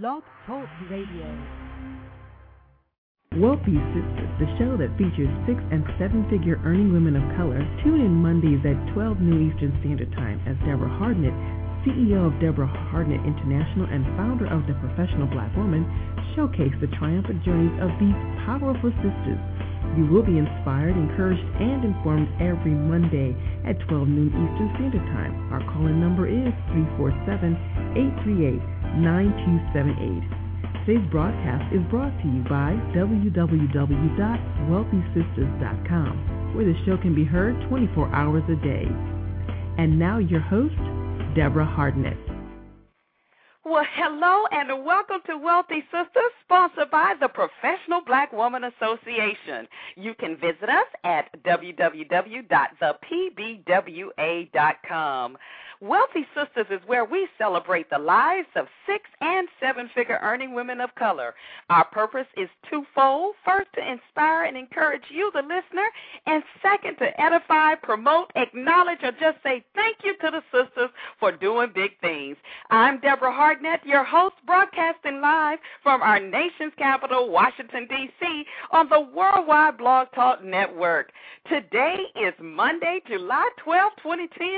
Blog Talk Radio. Wealthy Sistas, the show that features six and seven figure earning women of color. Tune in Mondays at 12 noon Eastern Standard Time as Deborah Hardnett, CEO of Deborah Hardnett International and founder of The Professional Black Woman, showcase the triumphant journeys of these powerful sisters. You will be inspired, encouraged, and informed every Monday at 12 noon Eastern Standard Time. Our call-in number is 347 838 9278. Today's broadcast is brought to you by www.wealthysisters.com, where the show can be heard 24 hours a day. And now your host, Deborah Hardnett. Well, hello and welcome to Wealthy Sistas, sponsored by the Professional Black Woman Association. You can visit us at www.thepbwa.com. Wealthy Sistas is where we celebrate the lives of six and seven figure earning women of color. Our purpose is twofold. First, to inspire and encourage you, the listener, and second, to edify, promote, acknowledge, or just say thank you to the sisters for doing big things. I'm Deborah Hardnett, your host, broadcasting live from our nation's capital, Washington, D.C., on the Worldwide Blog Talk Network. Today is Monday, July 12, 2010,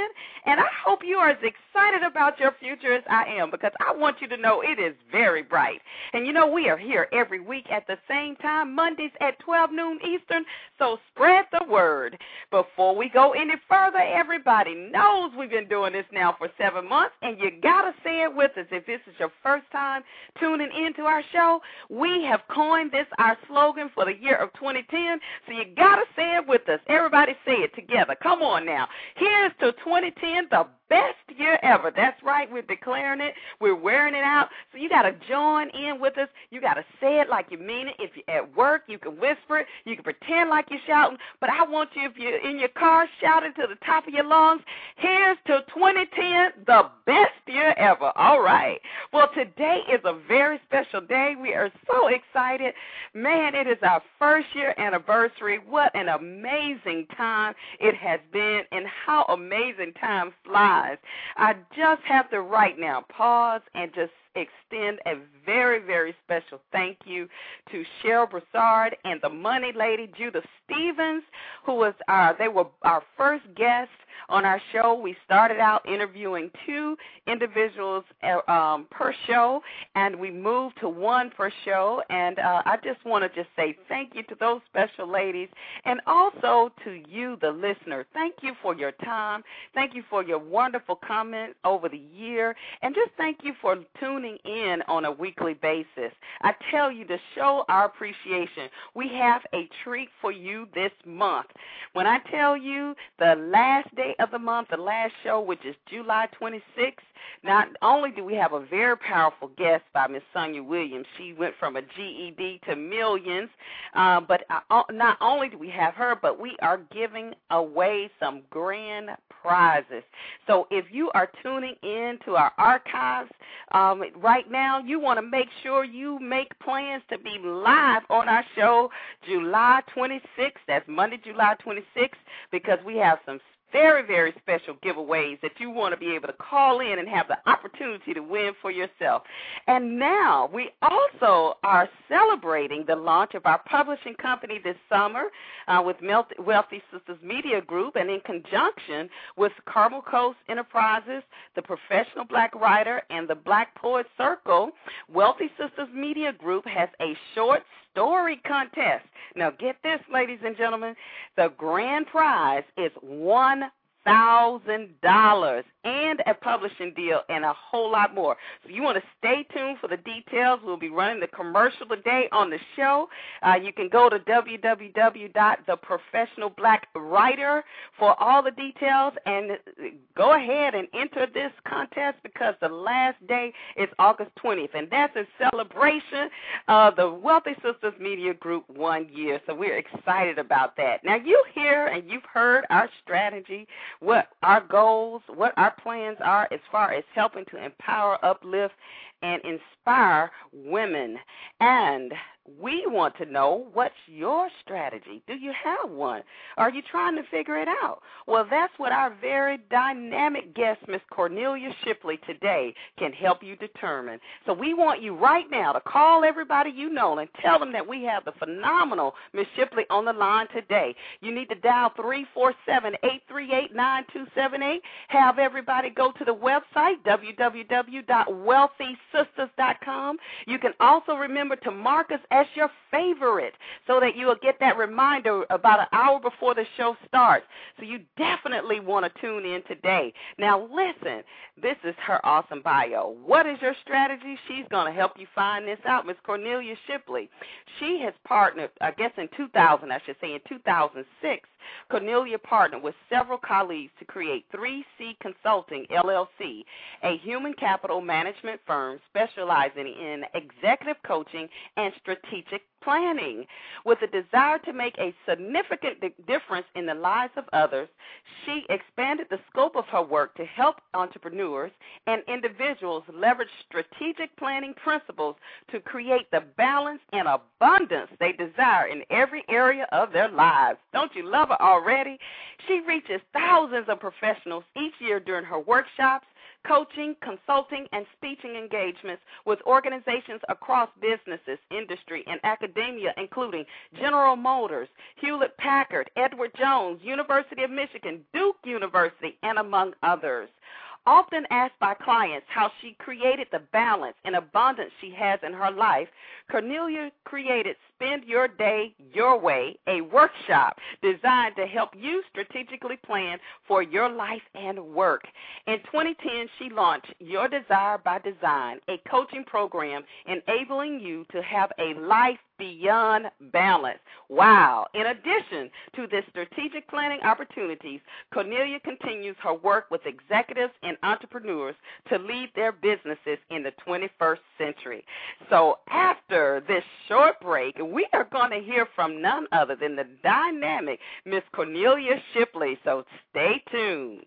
and I hope you are as excited about your future as I am because I want you to know it is very bright. And you know, we are here every week at the same time, Mondays at 12 noon Eastern, so spread the word. Before we go any further, everybody knows we've been doing this now for seven months, and you got to say it with us. If this is your first time tuning into our show, we have coined this our slogan for the year of 2010, so you got to say it with us. Everybody say it together. Come on now. Here's to 2010, the best year ever. That's right. We're declaring it. We're wearing it out. So you got to join in with us. You got to say it like you mean it. If you're at work, you can whisper it. You can pretend like you're shouting. But I want you, if you're in your car, shouting to the top of your lungs, here's to 2010, the best year ever. All right. Well, today is a very special day. We are so excited. Man, it is our first year anniversary. What an amazing time it has been, and how amazing time flies. I just have to right now pause and just extend a very, very special thank you to Cheryl Broussard and the money lady, Judith Stevens, who was our, they were our first guest on our show. We started out interviewing two individuals uh, um, per show, and we moved to one per show. And uh, I just want to just say thank you to those special ladies, and also to you, the listener. Thank you for your time. Thank you for your wonderful comments over the year, and just thank you for tuning in on a weekly basis. I tell you to show our appreciation. We have a treat for you this month. When I tell you the last day of the month, the last show, which is July 26th, not only do we have a very powerful guest by Miss Sonia Williams, she went from a GED to millions, uh, but uh, not only do we have her, but we are giving away some grand prizes. So if you are tuning in to our archives um, right now, you want to make sure you make plans to be live on our show July 26th. That's Monday, July 26th, because we have some very, very special giveaways that you want to be able to call in and have the opportunity to win for yourself. And now we also are celebrating the launch of our publishing company this summer uh, with Wealthy Sistas Media Group and in conjunction with Carmel Coast Enterprises, the Professional Black Writer, and the Black Poet Circle. Wealthy Sisters Media Group has a short story contest. Now, get this, ladies and gentlemen. The grand prize is one thousand dollars and a publishing deal and a whole lot more. So you want to stay tuned for the details. We'll be running the commercial today on the show. Uh, you can go to www.theprofessionalblackwriter for all the details and go ahead and enter this contest because the last day is August 20th, and that's a celebration of the Wealthy Sistas Media Group one year. So we're excited about that. Now you hear and you've heard our strategy, what our goals, what our plans are as far as helping to empower, uplift, and inspire women. And we want to know what's your strategy. Do you have one? Are you trying to figure it out? Well, that's what our very dynamic guest, Miss Cornelia Shipley, today can help you determine. So we want you right now to call everybody you know and tell them that we have the phenomenal Miss Shipley on the line today. You need to dial three four seven eight three eight nine two seven eight. Have everybody go to the website www.wealthysisters.com. You can also remember to mark us as your favorite so that you will get that reminder about an hour before the show starts. So you definitely want to tune in today. Now, listen, this is her awesome bio. What is your strategy? She's going to help you find this out. Miss Cornelia Shipley. She has partnered, I guess in 2000, I should say, in 2006 Cornelia partnered with several colleagues to create 3C Consulting LLC, a human capital management firm specializing in executive coaching and strategic planning. With a desire to make a significant difference in the lives of others, she expanded the scope of her work to help entrepreneurs and individuals leverage strategic planning principles to create the balance and abundance they desire in every area of their lives. Don't you love her already? She reaches thousands of professionals each year during her workshops coaching, consulting, and speaking engagements with organizations across businesses, industry, and academia, including General Motors, Hewlett Packard, Edward Jones, University of Michigan, Duke University, and among others. Often asked by clients how she created the balance and abundance she has in her life, Cornelia created Spend Your Day Your Way, a workshop designed to help you strategically plan for your life and work. In 2010, she launched Your Desire by Design, a coaching program enabling you to have a life beyond balance. Wow. In addition to this strategic planning opportunities, Cornelia continues her work with executives and entrepreneurs to lead their businesses in the 21st century. So after this short break, we are going to hear from none other than the dynamic Miss Cornelia Shipley. So stay tuned.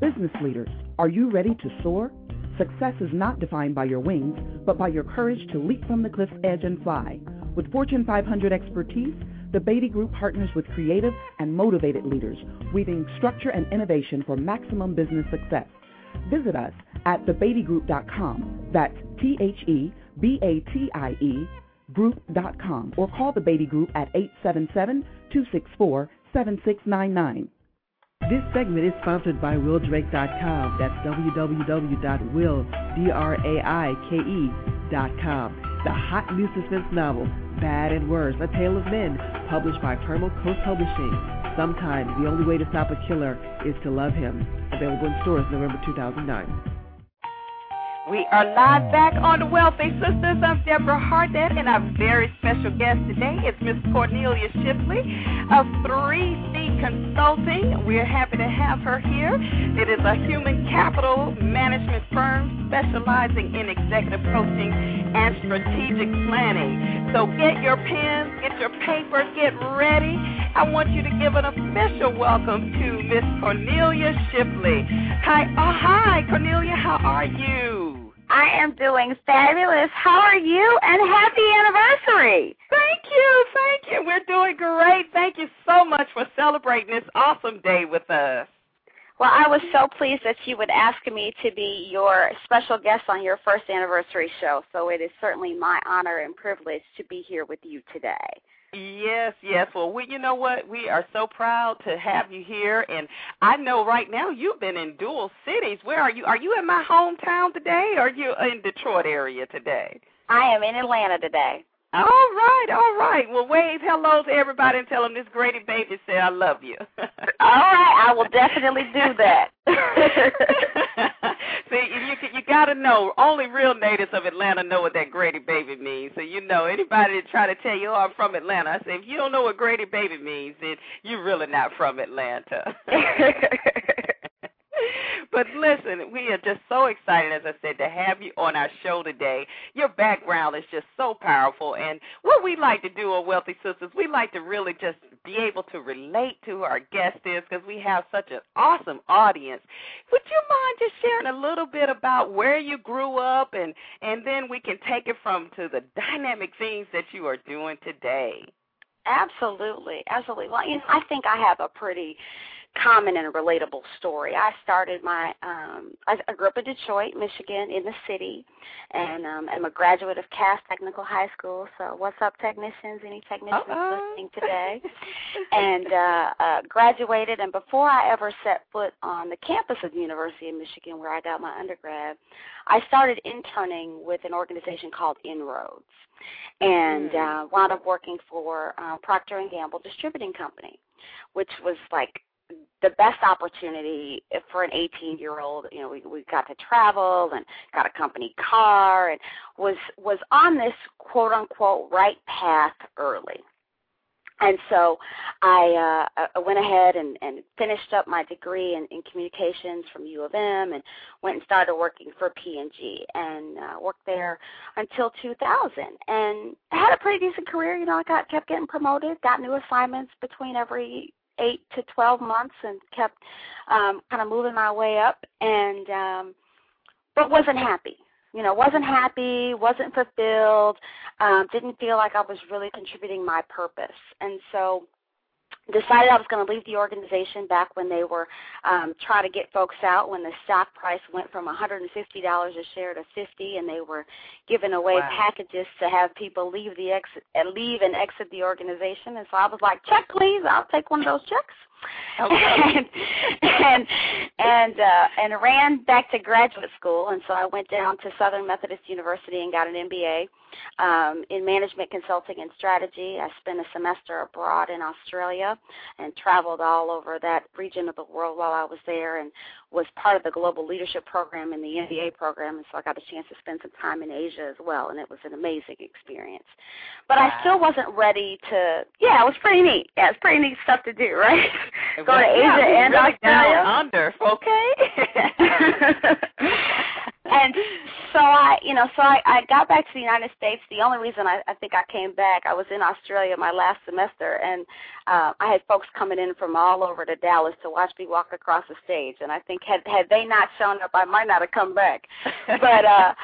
Business leaders, are you ready to soar? Success is not defined by your wings, but by your courage to leap from the cliff's edge and fly. With Fortune 500 expertise, the Batie Group partners with creative and motivated leaders, weaving structure and innovation for maximum business success. Visit us at thebatiegroup.com. That's T H E B A T I E group.com or call the Batie Group at 877 264 7699. This segment is sponsored by WillDrake.com. That's www.willdraike.com. The hot new suspense novel, Bad and Worse, A Tale of Men, published by Primal Coast Publishing. Sometimes the only way to stop a killer is to love him. Available in stores November 2009. We are live back on the Wealthy Sisters. I'm Deborah Hardnett, and our very special guest today is Miss Cornelia Shipley of 3C Consulting. We're happy to have her here. It is a human capital management firm specializing in executive coaching and strategic planning. So get your pens, get your paper, get ready. I want you to give an official welcome to Miss Cornelia Shipley. Hi, oh, hi, Cornelia. How are you? I am doing fabulous. How are you? And happy anniversary. Thank you. Thank you. We're doing great. Thank you so much for celebrating this awesome day with us. Well, I was so pleased that you would ask me to be your special guest on your first anniversary show. So it is certainly my honor and privilege to be here with you today. Yes, yes. Well, we, you know what? We are so proud to have you here, and I know right now you've been in dual cities. Where are you? Are you in my hometown today, or are you in Detroit area today? I am in Atlanta today. All right, all right. Well, wave hello to everybody and tell them this Grady baby said I love you. all right, I will definitely do that. See, you you got to know. Only real natives of Atlanta know what that Grady baby means. So you know anybody that try to tell you, "Oh, I'm from Atlanta," I say, if you don't know what Grady baby means, then you're really not from Atlanta. but listen, we are just so excited, as I said, to have you on our show today. Your background is just so powerful, and what we like to do on Wealthy Sistas, we like to really just be able to relate to who our guest is because we have such an awesome audience. Would you mind just sharing a little bit about where you grew up and and then we can take it from to the dynamic things that you are doing today? Absolutely, absolutely. Well, you know, I think I have a pretty common and relatable story. I started my um I, I grew up in Detroit, Michigan, in the city, and um I'm a graduate of Cass Technical High School. So what's up technicians? Any technicians Uh-oh. listening today? and uh, uh graduated and before I ever set foot on the campus of the University of Michigan where I got my undergrad, I started interning with an organization called Inroads and mm. uh wound up working for uh, Procter and Gamble Distributing Company which was like the best opportunity for an 18 year old you know we we got to travel and got a company car and was was on this quote unquote right path early and so I uh, I went ahead and, and finished up my degree in, in communications from U of M and went and started working for P&G and uh, worked there until 2000 and had a pretty decent career. You know, I got kept getting promoted, got new assignments between every eight to 12 months and kept um, kind of moving my way up and um, but wasn't happy. You know wasn't happy wasn't fulfilled um, didn't feel like i was really contributing my purpose. And so decided I was going to leave the organization back when they were um, trying to get folks out when the stock price went from $150 a share to 50 and they were giving away wow. packages to have people leave the exit, uh, leave and exit the organization. And so I was like, check please, I'll take one of those checks. Okay. and and and, uh, and ran back to graduate school, and so I went down to Southern Methodist University and got an MBA um, in management consulting and strategy. I spent a semester abroad in Australia and traveled all over that region of the world while I was there, and was part of the global leadership program in the MBA program, and so I got a chance to spend some time in Asia as well, and it was an amazing experience. But wow. I still wasn't ready to. Yeah, it was pretty neat. Yeah, it's pretty neat stuff to do, right? Go to Asia yeah, and Australia. Under, okay. and so I, you know, so I, I got back to the United States. The only reason I, I think I came back, I was in Australia my last semester, and uh, I had folks coming in from all over to Dallas to watch me walk across the stage. And I think had had they not shown up, I might not have come back. but uh,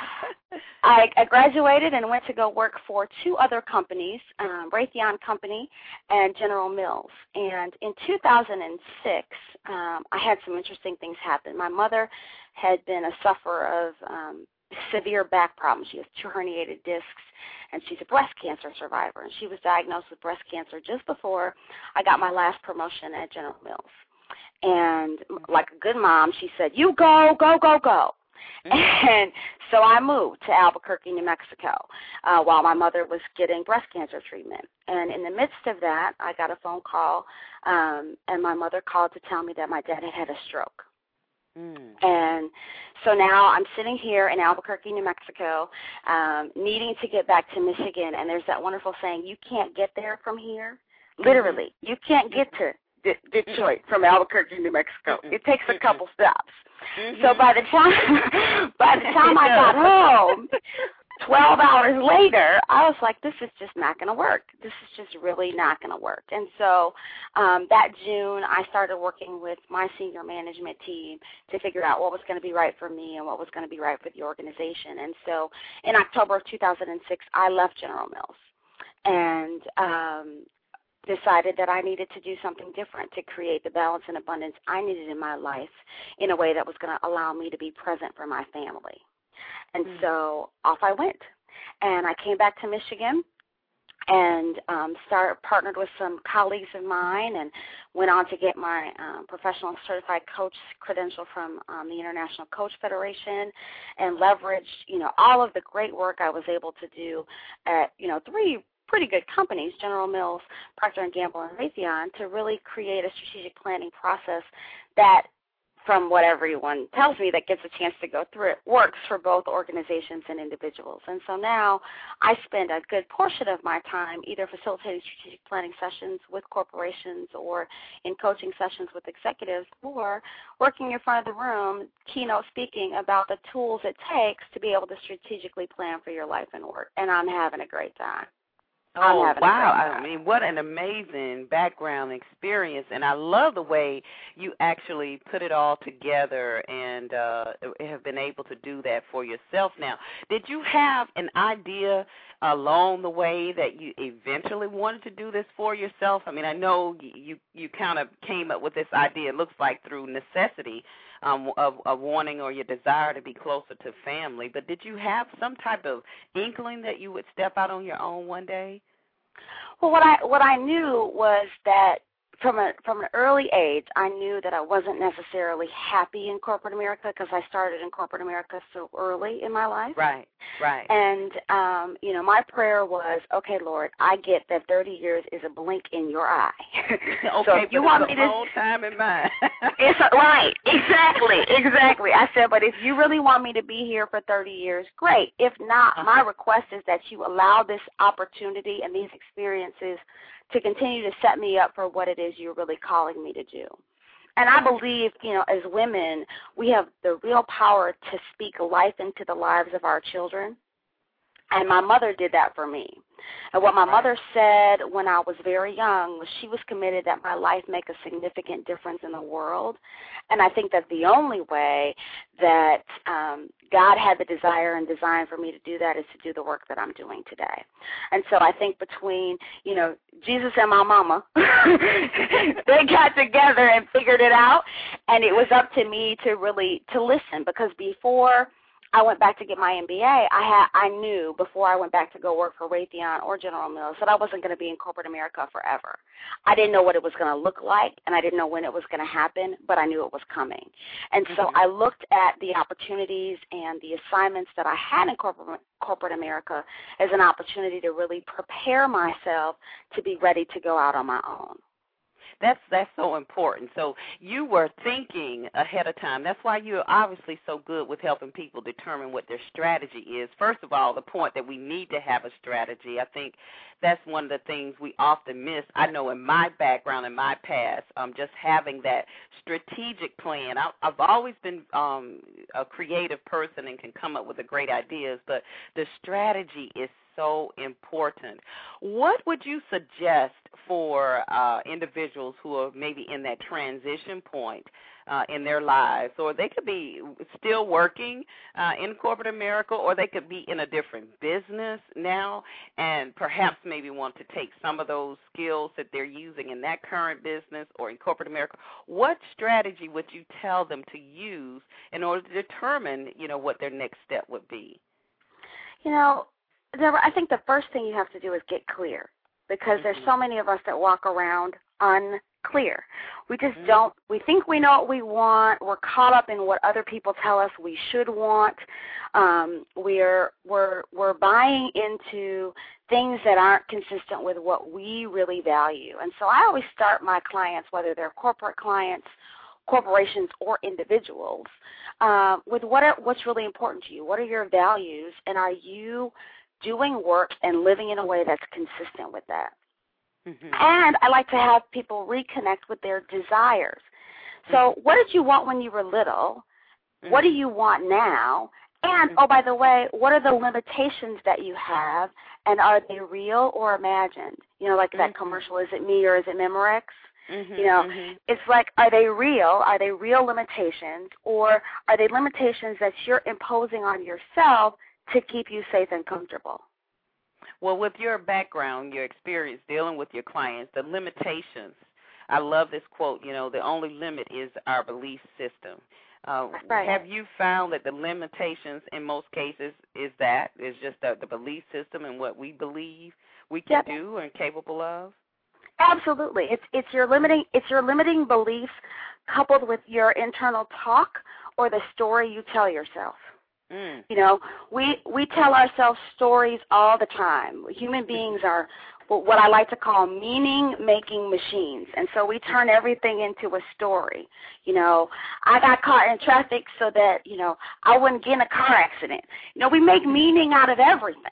I, I graduated and went to go work for two other companies, um, Raytheon Company and General Mills. And in 2006, um, I had some interesting things happen. My mother had been a sufferer of um, severe back problems. She has two herniated discs, and she's a breast cancer survivor. And she was diagnosed with breast cancer just before I got my last promotion at General Mills. And like a good mom, she said, "You go, go, go, go." Mm-hmm. And so I moved to Albuquerque, New Mexico, uh, while my mother was getting breast cancer treatment. And in the midst of that, I got a phone call, um, and my mother called to tell me that my dad had had a stroke. Mm. And so now I'm sitting here in Albuquerque, New Mexico, um, needing to get back to Michigan. And there's that wonderful saying, you can't get there from here. Mm-hmm. Literally, you can't get to D- Detroit from Albuquerque, New Mexico. It takes a couple stops. Mm-hmm. So by the time by the time I got home, 12 hours later, I was like, this is just not going to work. This is just really not going to work. And so um, that June, I started working with my senior management team to figure out what was going to be right for me and what was going to be right for the organization. And so in October of 2006, I left General Mills and um, decided that I needed to do something different to create the balance and abundance I needed in my life in a way that was going to allow me to be present for my family. And mm-hmm. so off I went. And I came back to Michigan and um, started partnered with some colleagues of mine and went on to get my um, professional certified coach credential from um, the International Coach Federation and leveraged you know all of the great work I was able to do at you know three pretty good companies General Mills, Procter and Gamble, and Raytheon to really create a strategic planning process that from what everyone tells me that gets a chance to go through it works for both organizations and individuals. And so now I spend a good portion of my time either facilitating strategic planning sessions with corporations or in coaching sessions with executives or working in front of the room, keynote speaking about the tools it takes to be able to strategically plan for your life and work. And I'm having a great time. Oh wow! I mean, what an amazing background experience, and I love the way you actually put it all together and uh, have been able to do that for yourself. Now, did you have an idea along the way that you eventually wanted to do this for yourself? I mean, I know you you kind of came up with this idea. It looks like through necessity um, of, of wanting or your desire to be closer to family. But did you have some type of inkling that you would step out on your own one day? Well, what I what I knew was that from a from an early age, I knew that I wasn't necessarily happy in corporate America because I started in corporate America so early in my life. Right, right. And um, you know, my prayer was, okay, Lord, I get that 30 years is a blink in your eye. okay, so if you want me to whole time in mind. it's a, right, exactly, exactly. I said, but if you really want me to be here for 30 years, great. If not, uh-huh. my request is that you allow this opportunity and these experiences to continue to set me up for what it is you're really calling me to do. And I believe, you know, as women, we have the real power to speak life into the lives of our children. And my mother did that for me. And what my mother said when I was very young was she was committed that my life make a significant difference in the world. And I think that the only way that um, God had the desire and design for me to do that is to do the work that I'm doing today. And so I think between, you know, Jesus and my mama, they got together and figured it out. And it was up to me to really to listen because before – I went back to get my MBA, I had I knew before I went back to go work for Raytheon or General Mills that I wasn't going to be in corporate America forever. I didn't know what it was going to look like, and I didn't know when it was going to happen, but I knew it was coming. And so mm-hmm. I looked at the opportunities and the assignments that I had in corporate corporate America as an opportunity to really prepare myself to be ready to go out on my own. That's that's so important. So you were thinking ahead of time. That's why you're obviously so good with helping people determine what their strategy is. First of all, the point that we need to have a strategy. I think that's one of the things we often miss. I know in my background, in my past, um, just having that strategic plan. I, I've always been um, a creative person and can come up with the great ideas, but the strategy is so important. What would you suggest for uh, individuals who are maybe in that transition point uh, in their lives, or they could be still working uh, in corporate America, or they could be in a different business now, and perhaps maybe want to take some of those skills that they're using in that current business or in corporate America. What strategy would you tell them to use in order to determine, you know, what their next step would be? You know, Deborah, I think the first thing you have to do is get clear because mm-hmm. there's so many of us that walk around unclear. We just mm-hmm. don't we think we know what we want. We're caught up in what other people tell us we should want. Um, we're we're we're buying into things that aren't consistent with what we really value. And so I always start my clients, whether they're corporate clients, corporations, or individuals, uh, with what are, what's really important to you. What are your values, and are you doing work and living in a way that's consistent with that. Mm-hmm. And I like to have people reconnect with their desires. So, mm-hmm. what did you want when you were little? Mm-hmm. What do you want now? And, mm-hmm. oh, by the way, what are the limitations that you have? And are they real or imagined? You know, like that mm-hmm. commercial, is it me or is it Memorex? Mm-hmm, you know, mm-hmm. it's like, are they real? Are they real limitations? Or are they limitations that you're imposing on yourself to keep you safe and comfortable. Well, with your background, your experience dealing with your clients, the limitations, I love this quote, you know, the only limit is our belief system. Uh, right. Have you found that the limitations in most cases is that is just the, the belief system and what we believe we can yep. do and capable of? Absolutely. It's it's your limiting it's your limiting beliefs coupled with your internal talk or the story you tell yourself. Mm. You know, we we tell ourselves stories all the time. Human beings are what I like to call meaning making machines. And so we turn everything into a story. You know, I got caught in traffic so that, you know, I wouldn't get in a car accident. You know, we make meaning out of everything.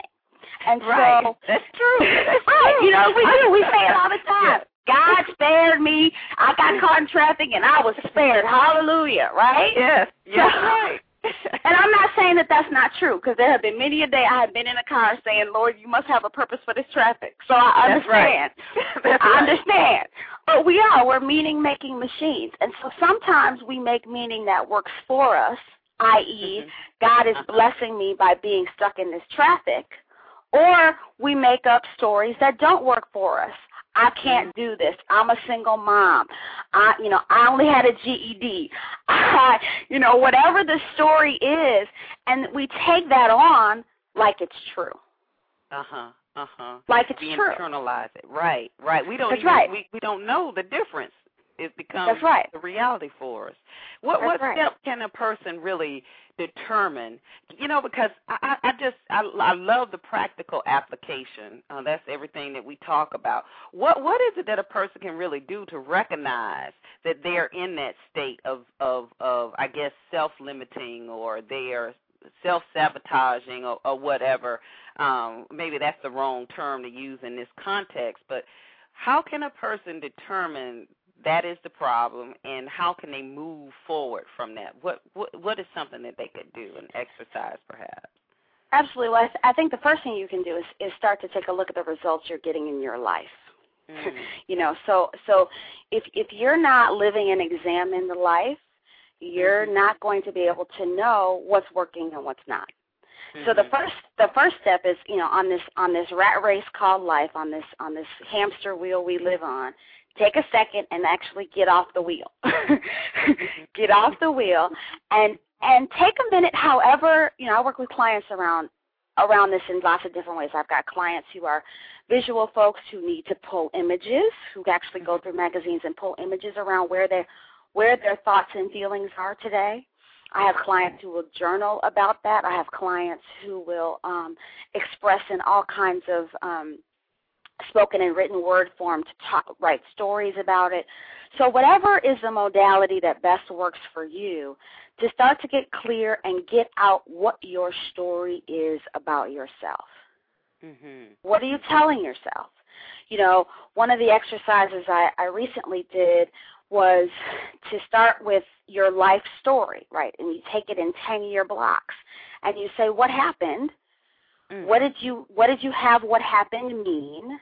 And right. so that's true. That's right. You know, we do. We say it all the time. God spared me. I got caught in traffic and I was spared. Hallelujah, right? Yes. Yes. So, right. and I'm not saying that that's not true because there have been many a day I have been in a car saying, "Lord, you must have a purpose for this traffic." So I understand. That's right. That's I right. understand. But we are we're meaning making machines, and so sometimes we make meaning that works for us, i.e., Mhm. God is Uh-huh. blessing me by being stuck in this traffic, or we make up stories that don't work for us. I can't do this. I'm a single mom. I, you know, I only had a GED. I, you know, whatever the story is, and we take that on like it's true, Uh huh. Uh huh. like it's We true. internalize it. Right. Right. We don't That's even, right. we we don't know the difference. It becomes That's right. the reality for us. What That's what right. step can a person really determine? You know, because I I I just I I love the practical application. Uh, that's everything that we talk about. What what is it that a person can really do to recognize that they're in that state of of of I guess self limiting or they are self sabotaging or, or whatever. Um, maybe that's the wrong term to use in this context, but how can a person determine that is the problem and how can they move forward from that? What what what is something that they could do an exercise perhaps? Absolutely. Well, I, th- I think the first thing you can do is, is start to take a look at the results you're getting in your life. Mm. you know, so so if if you're not living and examining the life, you're Mhm. not going to be able to know what's working and what's not. So the Mhm. first the first step is you know on this on this rat race called life on this on this hamster wheel we live on. Take a second and actually get off the wheel. get off the wheel and and take a minute. However, you know I work with clients around around this in lots of different ways. I've got clients who are visual folks who need to pull images, who actually go through magazines and pull images around where they where their thoughts and feelings are today. I have clients who will journal about that. I have clients who will um, express in all kinds of um, spoken and written word form to talk, write stories about it. So whatever is the modality that best works for you, to start to get clear and get out what your story is about yourself. Mhm. What are you telling yourself? You know, one of the exercises I, I recently did was to start with your life story, right? And you take it in 10 year blocks and you say what happened? Mm. What did you what did you have what happened mean?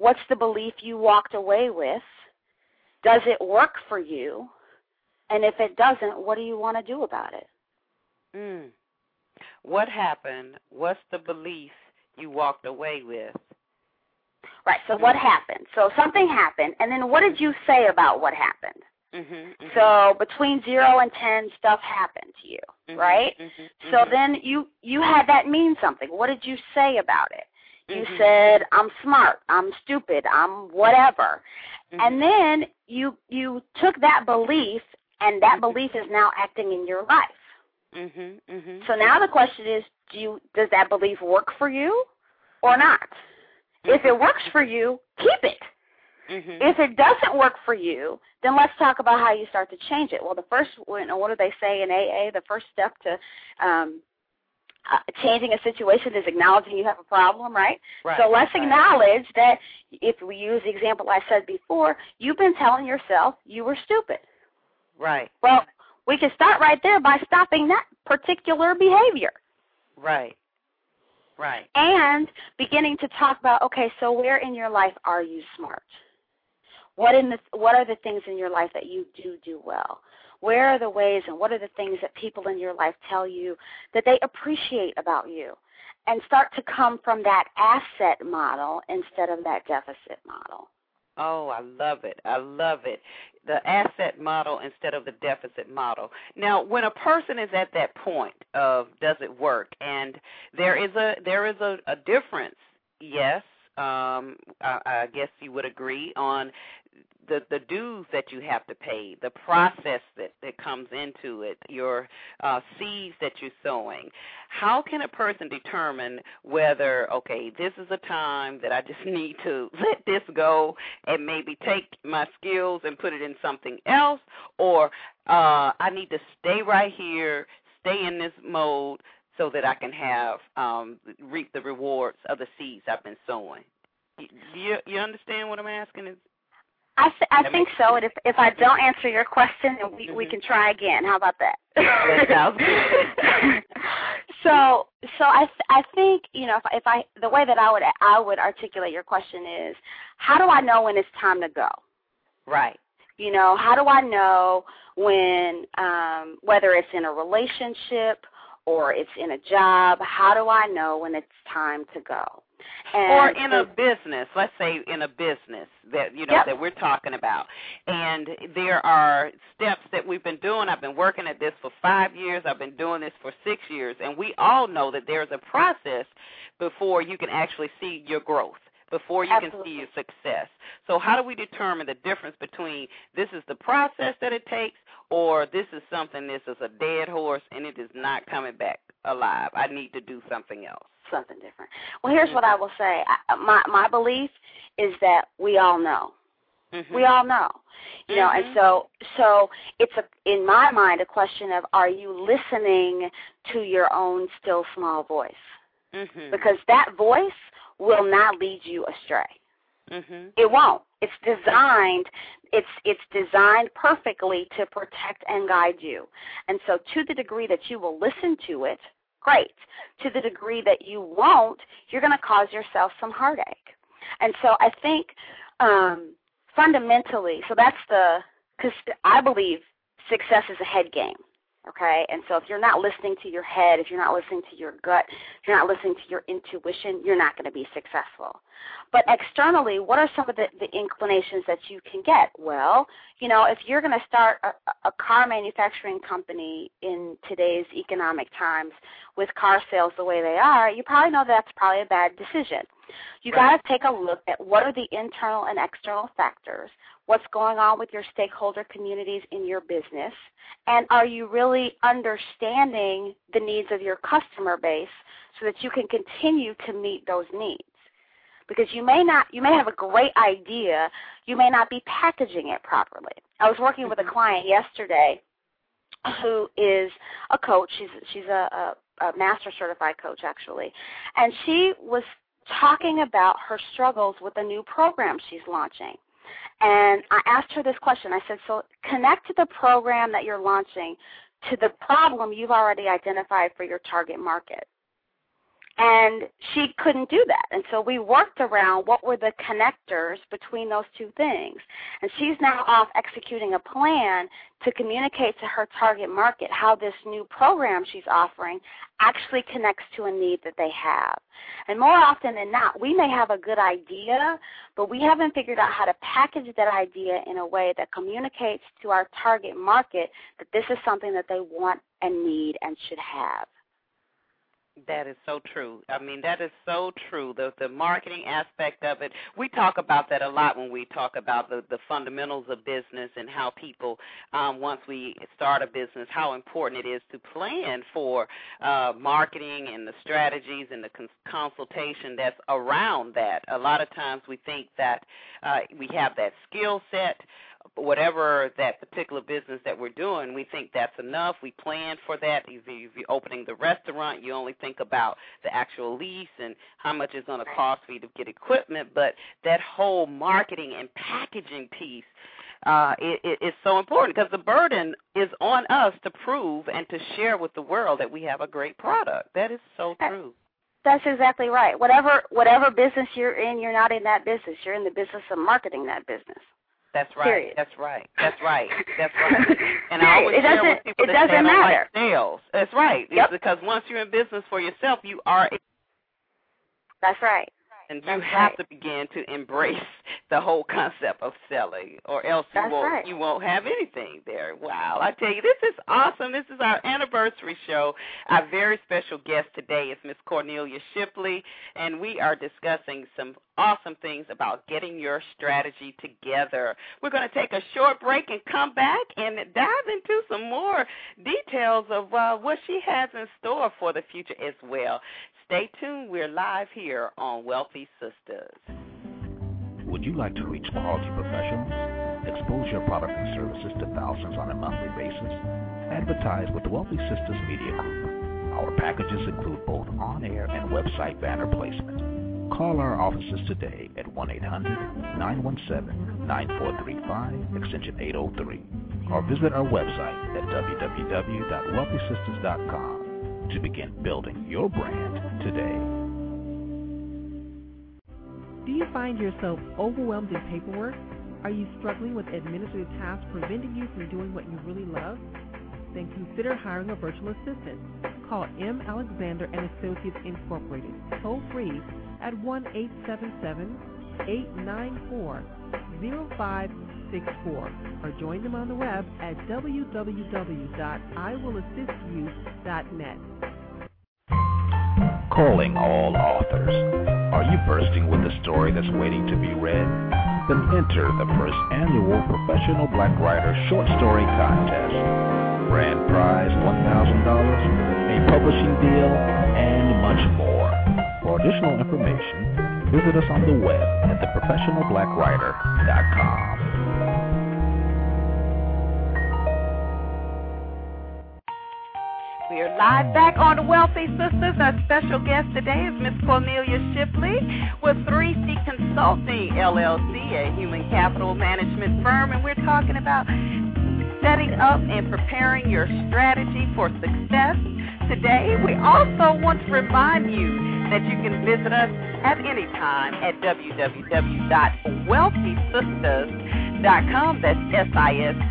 What's the belief you walked away with? Does it work for you? And if it doesn't, what do you want to do about it? Mm. What happened? What's the belief you walked away with? Right. So what happened? So something happened, and then what did you say about what happened? Mhm. mhm, So between zero and ten, stuff happened to you, mhm, right? mhm, So mhm. then you you had that mean something. What did you say about it? You Mhm. said I'm smart, I'm stupid, I'm whatever, Mhm. and then you you took that belief, and that Mhm. belief is now acting in your life. Mhm. Mhm. So now the question is, do you does that belief work for you or not? If it works for you, keep it. Mhm. If it doesn't work for you, then let's talk about how you start to change it. Well, the first, what do they say in AA? The first step to um, uh, changing a situation is acknowledging you have a problem, right? Right, So let's right. acknowledge that if we use the example I said before, you've been telling yourself you were stupid. Right. Well, we can start right there by stopping that particular behavior Right. Right. and beginning to talk about okay so where in your life are you smart what in the what are the things in your life that you do do well where are the ways and what are the things that people in your life tell you that they appreciate about you and start to come from that asset model instead of that deficit model Oh, I love it. I love it. The asset model instead of the deficit model. Now, when a person is at that point of does it work, and there is a there is a, a difference. Yes, um, I, I guess you would agree on the the dues that you have to pay, the process that that comes into it, your uh, seeds that you're sowing. How can a person determine whether okay, this is a time that I just need to let this go and maybe take my skills and put it in something else, or uh, I need to stay right here, stay in this mode so that I can have um, reap the rewards of the seeds I've been sowing. Do you you understand what I'm asking? Is I, th- I think so. And if if I don't answer your question, then we mm-hmm. we can try again. How about that? that so so I th- I think you know if if I the way that I would I would articulate your question is how do I know when it's time to go? Right. You know how do I know when um, whether it's in a relationship or it's in a job? How do I know when it's time to go? And or in a business, let's say in a business that you know yep. that we're talking about. And there are steps that we've been doing. I've been working at this for 5 years. I've been doing this for 6 years and we all know that there's a process before you can actually see your growth before you Absolutely. can see your success. So how do we determine the difference between this is the process that it takes or this is something this is a dead horse and it is not coming back alive. I need to do something else something different. Well, here's what I will say. I, my my belief is that we all know. Mm-hmm. We all know. You know, mm-hmm. and so so it's a in my mind a question of are you listening to your own still small voice? Mm-hmm. Because that voice will not lead you astray. Mm-hmm. It won't. It's designed it's it's designed perfectly to protect and guide you. And so to the degree that you will listen to it, great. To the degree that you won't, you're going to cause yourself some heartache. And so I think um, fundamentally, so that's the, because I believe success is a head game. Okay, and so if you're not listening to your head, if you're not listening to your gut, if you're not listening to your intuition, you're not going to be successful. But externally, what are some of the, the inclinations that you can get? Well, you know, if you're going to start a, a car manufacturing company in today's economic times with car sales the way they are, you probably know that's probably a bad decision. You right. got to take a look at what are the internal and external factors what's going on with your stakeholder communities in your business, and are you really understanding the needs of your customer base so that you can continue to meet those needs? Because you may not, you may have a great idea, you may not be packaging it properly. I was working with a mm-hmm. client yesterday who is a coach. She's she's a, a, a master certified coach actually, and she was talking about her struggles with a new program she's launching. And I asked her this question. I said, so connect the program that you're launching to the problem you've already identified for your target market. And she couldn't do that. And so we worked around what were the connectors between those two things. And she's now off executing a plan to communicate to her target market how this new program she's offering actually connects to a need that they have. And more often than not, we may have a good idea, but we haven't figured out how to package that idea in a way that communicates to our target market that this is something that they want and need and should have. That is so true. I mean, that is so true. The the marketing aspect of it. We talk about that a lot when we talk about the the fundamentals of business and how people um once we start a business, how important it is to plan for uh marketing and the strategies and the cons- consultation that's around that. A lot of times we think that uh we have that skill set whatever that particular business that we're doing, we think that's enough. We plan for that. If you're opening the restaurant, you only think about the actual lease and how much it's going to cost for you to get equipment. But that whole marketing and packaging piece uh, it, it, it's so important because the burden is on us to prove and to share with the world that we have a great product. That is so true. That's exactly right. Whatever whatever business you're in, you're not in that business. You're in the business of marketing that business. That's right. Period. That's right. That's right. That's right. And I always it share with people it that doesn't matter. like sales. That's right. Yep. It's because once you're in business for yourself, you are. A- That's right. And you That's have right. to begin to embrace the whole concept of selling, or else you That's won't right. you won't have anything there. Wow! I tell you, this is awesome. This is our anniversary show. Our very special guest today is Miss Cornelia Shipley, and we are discussing some awesome things about getting your strategy together. We're going to take a short break and come back and dive into some more details of uh, what she has in store for the future as well. Stay tuned. We're live here on Wealthy Sistas. Would you like to reach quality professionals? Expose your product and services to thousands on a monthly basis? Advertise with Wealthy Sistas Media Group. Our packages include both on-air and website banner placement. Call our offices today at 1-800-917-9927 9435, extension 803, or visit our website at www.wealthysisters.com to begin building your brand today. Do you find yourself overwhelmed in paperwork? Are you struggling with administrative tasks preventing you from doing what you really love? Then consider hiring a virtual assistant. Call M. Alexander and Associates Incorporated, toll free at 1-877-894-0564 or join them on the web at www.iwillassistyou.net. Calling all authors. Are you bursting with a story that's waiting to be read? Then enter the first annual Professional Black Writer Short Story Contest. Grand prize $1,000, a publishing deal, and much more. Additional information, visit us on the web at theprofessionalblackwriter.com. We are live back on Wealthy Sistas. Our special guest today is Miss Cornelia Shipley with 3C Consulting LLC, a human capital management firm, and we're talking about setting up and preparing your strategy for success. Today, we also want to remind you that you can visit us at any time at www.wealthysistas.com. That's S-I-S-T-A-S.com.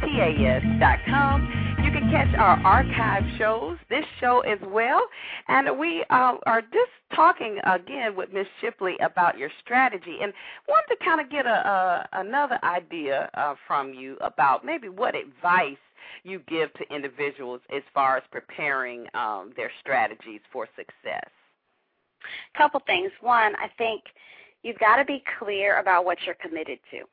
You can catch our archive shows, this show as well. And we uh, are just talking again with Miss Shipley about your strategy and wanted to kind of get a, a another idea uh, from you about maybe what advice you give to individuals as far as preparing um, their strategies for success. Couple things. One, I think you've got to be clear about what you're committed to.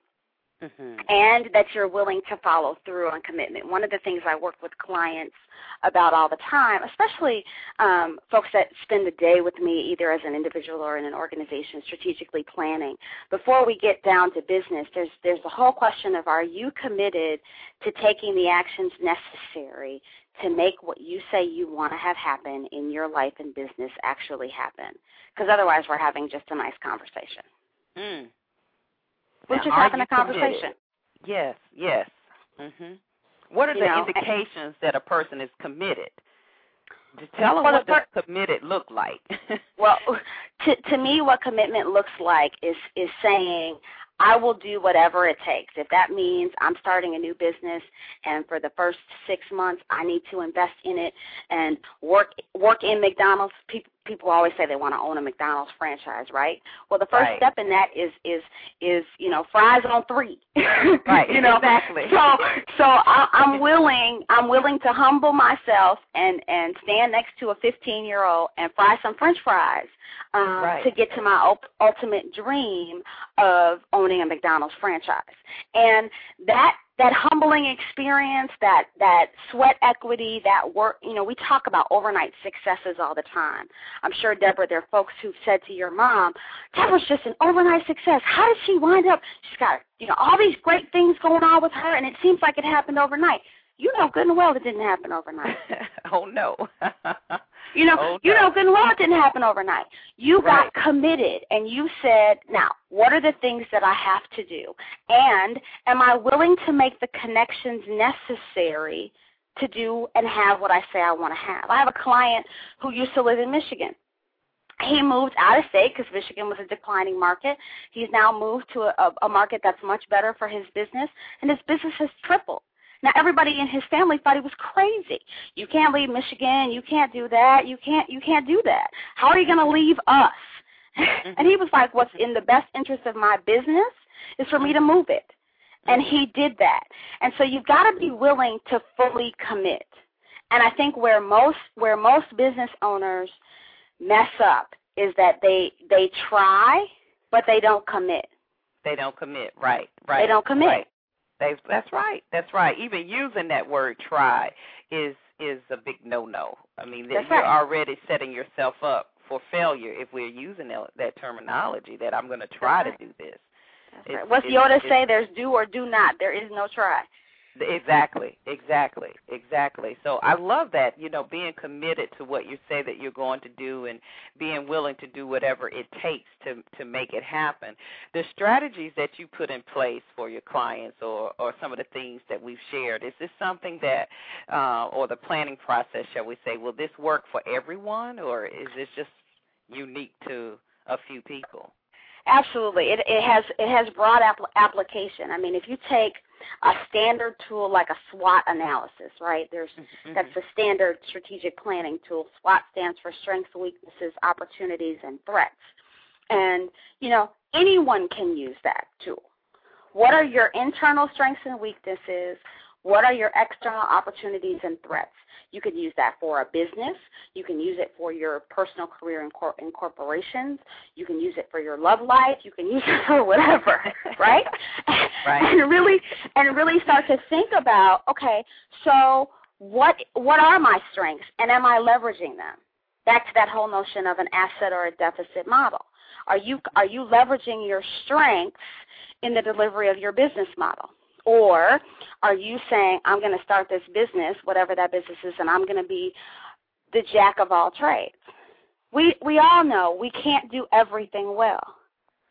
Mm-hmm. and that you're willing to follow through on commitment. One of the things I work with clients about all the time, especially um, folks that spend the day with me either as an individual or in an organization strategically planning, before we get down to business, there's, there's the whole question of are you committed to taking the actions necessary to make what you say you want to have happen in your life and business actually happen? Because otherwise we're having just a nice conversation. Mm. We're just having a conversation. Committed? Yes, yes. Mhm. What are You the know, indications that a person is committed? Just tell them Well, what does committed look like. Well, to to me, what commitment looks like is is saying I will do whatever it takes. If that means I'm starting a new business, and for the first six months I need to invest in it and work work in McDonald's. People people always say they want to own a McDonald's franchise, right? Well, the first Right. step in that is is is you know fries on three. Right, you know exactly. So so I, I'm willing I'm willing to humble myself and and stand next to a 15 year old and fry some French fries um, Right. to get to my ul- ultimate dream of owning a McDonald's franchise. And that that humbling experience, that that sweat equity, that work, you know, we talk about overnight successes all the time. I'm sure Deborah, there are folks who've said to your mom, Deborah's just an overnight success. How did she wind up? She's got, you know, all these great things going on with her and it seems like it happened overnight. You know good and well it didn't happen overnight. oh no. You know, Oh, you know good and well it didn't happen overnight. You Right. got committed and you said, now, what are the things that I have to do? And am I willing to make the connections necessary to do and have what I say I want to have? I have a client who used to live in Michigan. He moved out of state because Michigan was a declining market. He's now moved to a, a market that's much better for his business, and his business has tripled. Now everybody in his family thought he was crazy. You can't leave Michigan. You can't do that. You can't. You can't do that. How are you going to leave us? and he mm-hmm. was like, "What's in the best interest of my business is for me to move it." And mm-hmm. he did that. And so you've got to be willing to fully commit. And I think where most where most business owners mess up is that they they try but they don't commit. they don't commit. Right. Right. They don't commit. Right. They, that's right. That's right. Even using that word "try" is is a big no-no. I mean, that That's you're right. already setting yourself up for failure if we're using that, that terminology. That I'm going to try That's to do this. That's It's- right. What's it's- Yoda say? There's do or do not. There is no try. Exactly, exactly, exactly. So I love that, you know, being committed to what you say that you're going to do and being willing to do whatever it takes to to make it happen. The strategies that you put in place for your clients or or some of the things that we've shared, is this something that uh or the planning process, shall we say, will this work for everyone or is this just unique to a few people? Absolutely, it, it has it has broad apl- application. I mean, if you take a standard tool like a SWOT analysis, right? There's mm-hmm. that's the standard strategic planning tool. SWOT stands for strengths, weaknesses, opportunities, and threats. And you know, anyone can use that tool. What are your internal strengths and weaknesses? What are your external opportunities and threats? You could use that for a business. You can use it for your personal career in, cor- in corporations. You can use it for your love life. You can use it for whatever, right? right. And really, and really start to think about, okay, so what what are my strengths, and am I leveraging them? Back to that whole notion of an asset or a deficit model. Are you are you leveraging your strengths in the delivery of your business model? Or are you saying, I'm going to start this business, whatever that business is, and I'm going to be the jack of all trades? We we all know we can't do everything well.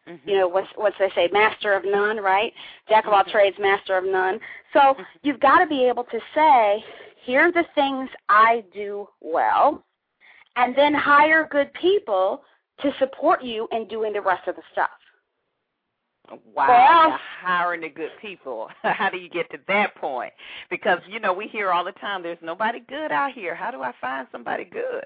Mm-hmm. You know what's what's they say, master of none, right? Jack of all mm-hmm. trades, master of none. So mm-hmm. you've got to be able to say, here are the things I do well, and then hire good people to support you in doing the rest of the stuff. Wow, well, hiring the good people. How do you get to that point? Because you know we hear all the time, there's nobody good out here. How do I find somebody good?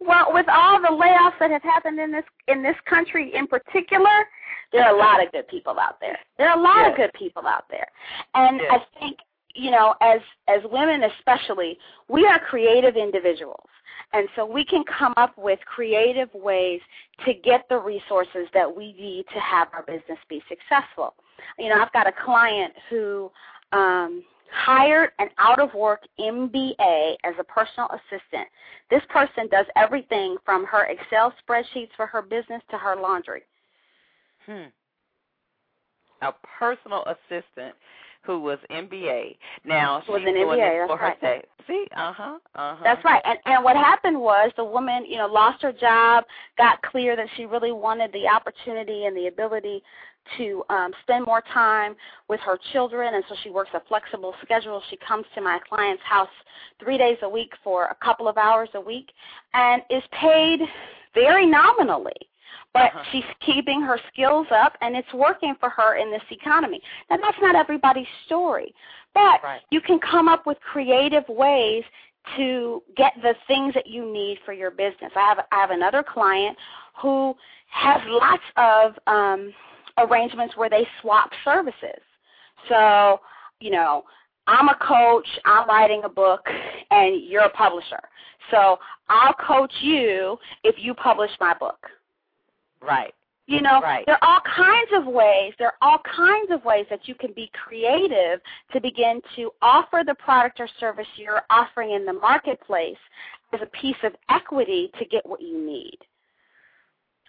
Well, with all the layoffs that have happened in this in this country in particular, there are a lot of good people out there. There are a lot yes. of good people out there, and yes. I think you know, as as women especially, we are creative individuals. And so we can come up with creative ways to get the resources that we need to have our business be successful. You know, I've got a client who um, hired an out of work MBA as a personal assistant. This person does everything from her Excel spreadsheets for her business to her laundry. Hmm. A personal assistant who was MBA. Now was she's an MBA, for right. her See, uh huh, uh huh. That's right. And and what happened was the woman, you know, lost her job, got clear that she really wanted the opportunity and the ability to um, spend more time with her children, and so she works a flexible schedule. She comes to my client's house three days a week for a couple of hours a week, and is paid very nominally but uh-huh. she's keeping her skills up and it's working for her in this economy. Now that's not everybody's story, but right. you can come up with creative ways to get the things that you need for your business. I have I have another client who has lots of um arrangements where they swap services. So, you know, I'm a coach, I'm writing a book, and you're a publisher. So I'll coach you if you publish my book. Right. You know, right. there are all kinds of ways, there are all kinds of ways that you can be creative to begin to offer the product or service you're offering in the marketplace as a piece of equity to get what you need,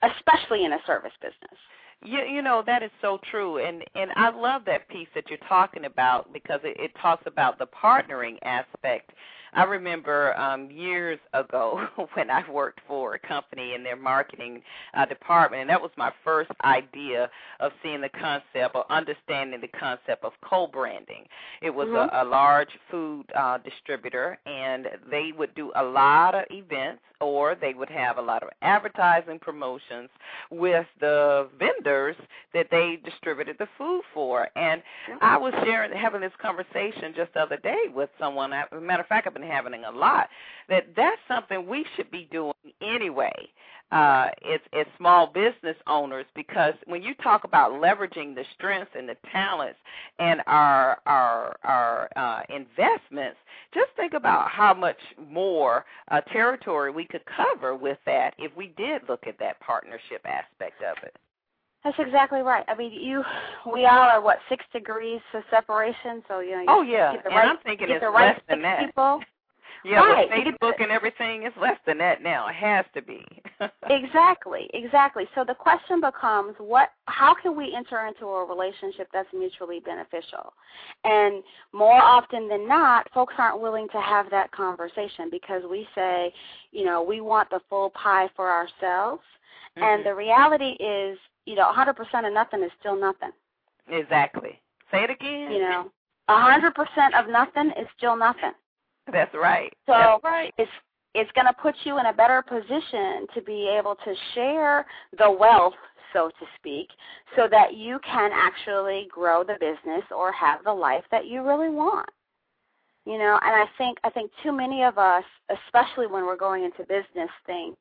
especially in a service business. You, you know that is so true, and and I love that piece that you're talking about because it, it talks about the partnering aspect I remember um, years ago when I worked for a company in their marketing uh, department, and that was my first idea of seeing the concept or understanding the concept of co-branding. It was mm-hmm. a, a large food uh, distributor, and they would do a lot of events or they would have a lot of advertising promotions with the vendors that they distributed the food for. And I was sharing, having this conversation just the other day with someone. As a matter of fact, I've been having a lot. That that's something we should be doing anyway uh, it's, it's small business owners because when you talk about leveraging the strengths and the talents and our our our uh, investments, just think about how much more uh, territory we could cover with that if we did look at that partnership aspect of it. That's exactly right. I mean, you, we all are what six degrees of separation. So you know. You oh yeah, and right, I'm thinking it's right less than that. People. Yeah, right. with Facebook and everything, it's less than that now. It has to be. exactly, exactly. So the question becomes what how can we enter into a relationship that's mutually beneficial? And more often than not, folks aren't willing to have that conversation because we say, you know, we want the full pie for ourselves. Mm-hmm. And the reality is, you know, 100% of nothing is still nothing. Exactly. Say it again. You know, 100% of nothing is still nothing. That's right. So That's right. it's it's going to put you in a better position to be able to share the wealth, so to speak, so that you can actually grow the business or have the life that you really want. You know, and I think I think too many of us, especially when we're going into business, think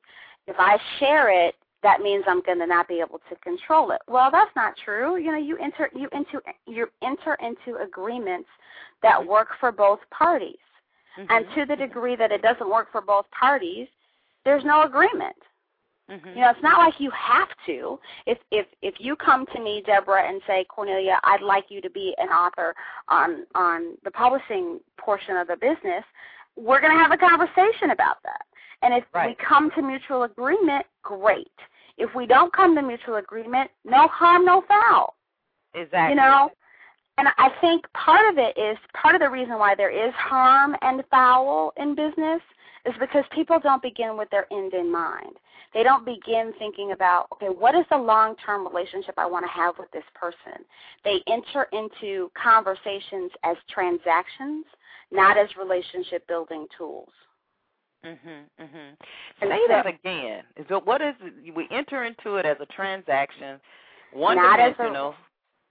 if I share it, that means I'm going to not be able to control it. Well, that's not true. You know, you enter you into you enter into agreements that work for both parties. Mm-hmm. And to the degree that it doesn't work for both parties, there's no agreement. Mm-hmm. You know, it's not like you have to. If if if you come to me, Deborah, and say, Cornelia, I'd like you to be an author on on the publishing portion of the business, we're going to have a conversation about that. And if right. we come to mutual agreement, great. If we don't come to mutual agreement, no harm, no foul. Exactly. You know, and I think part of it is part of the reason why there is harm and foul in business is because people don't begin with their end in mind. They don't begin thinking about, okay, what is the long term relationship I want to have with this person? They enter into conversations as transactions, not as relationship building tools. Mhm, mhm. Say that again. Is it, what is it? We enter into it as a transaction, one dimensional.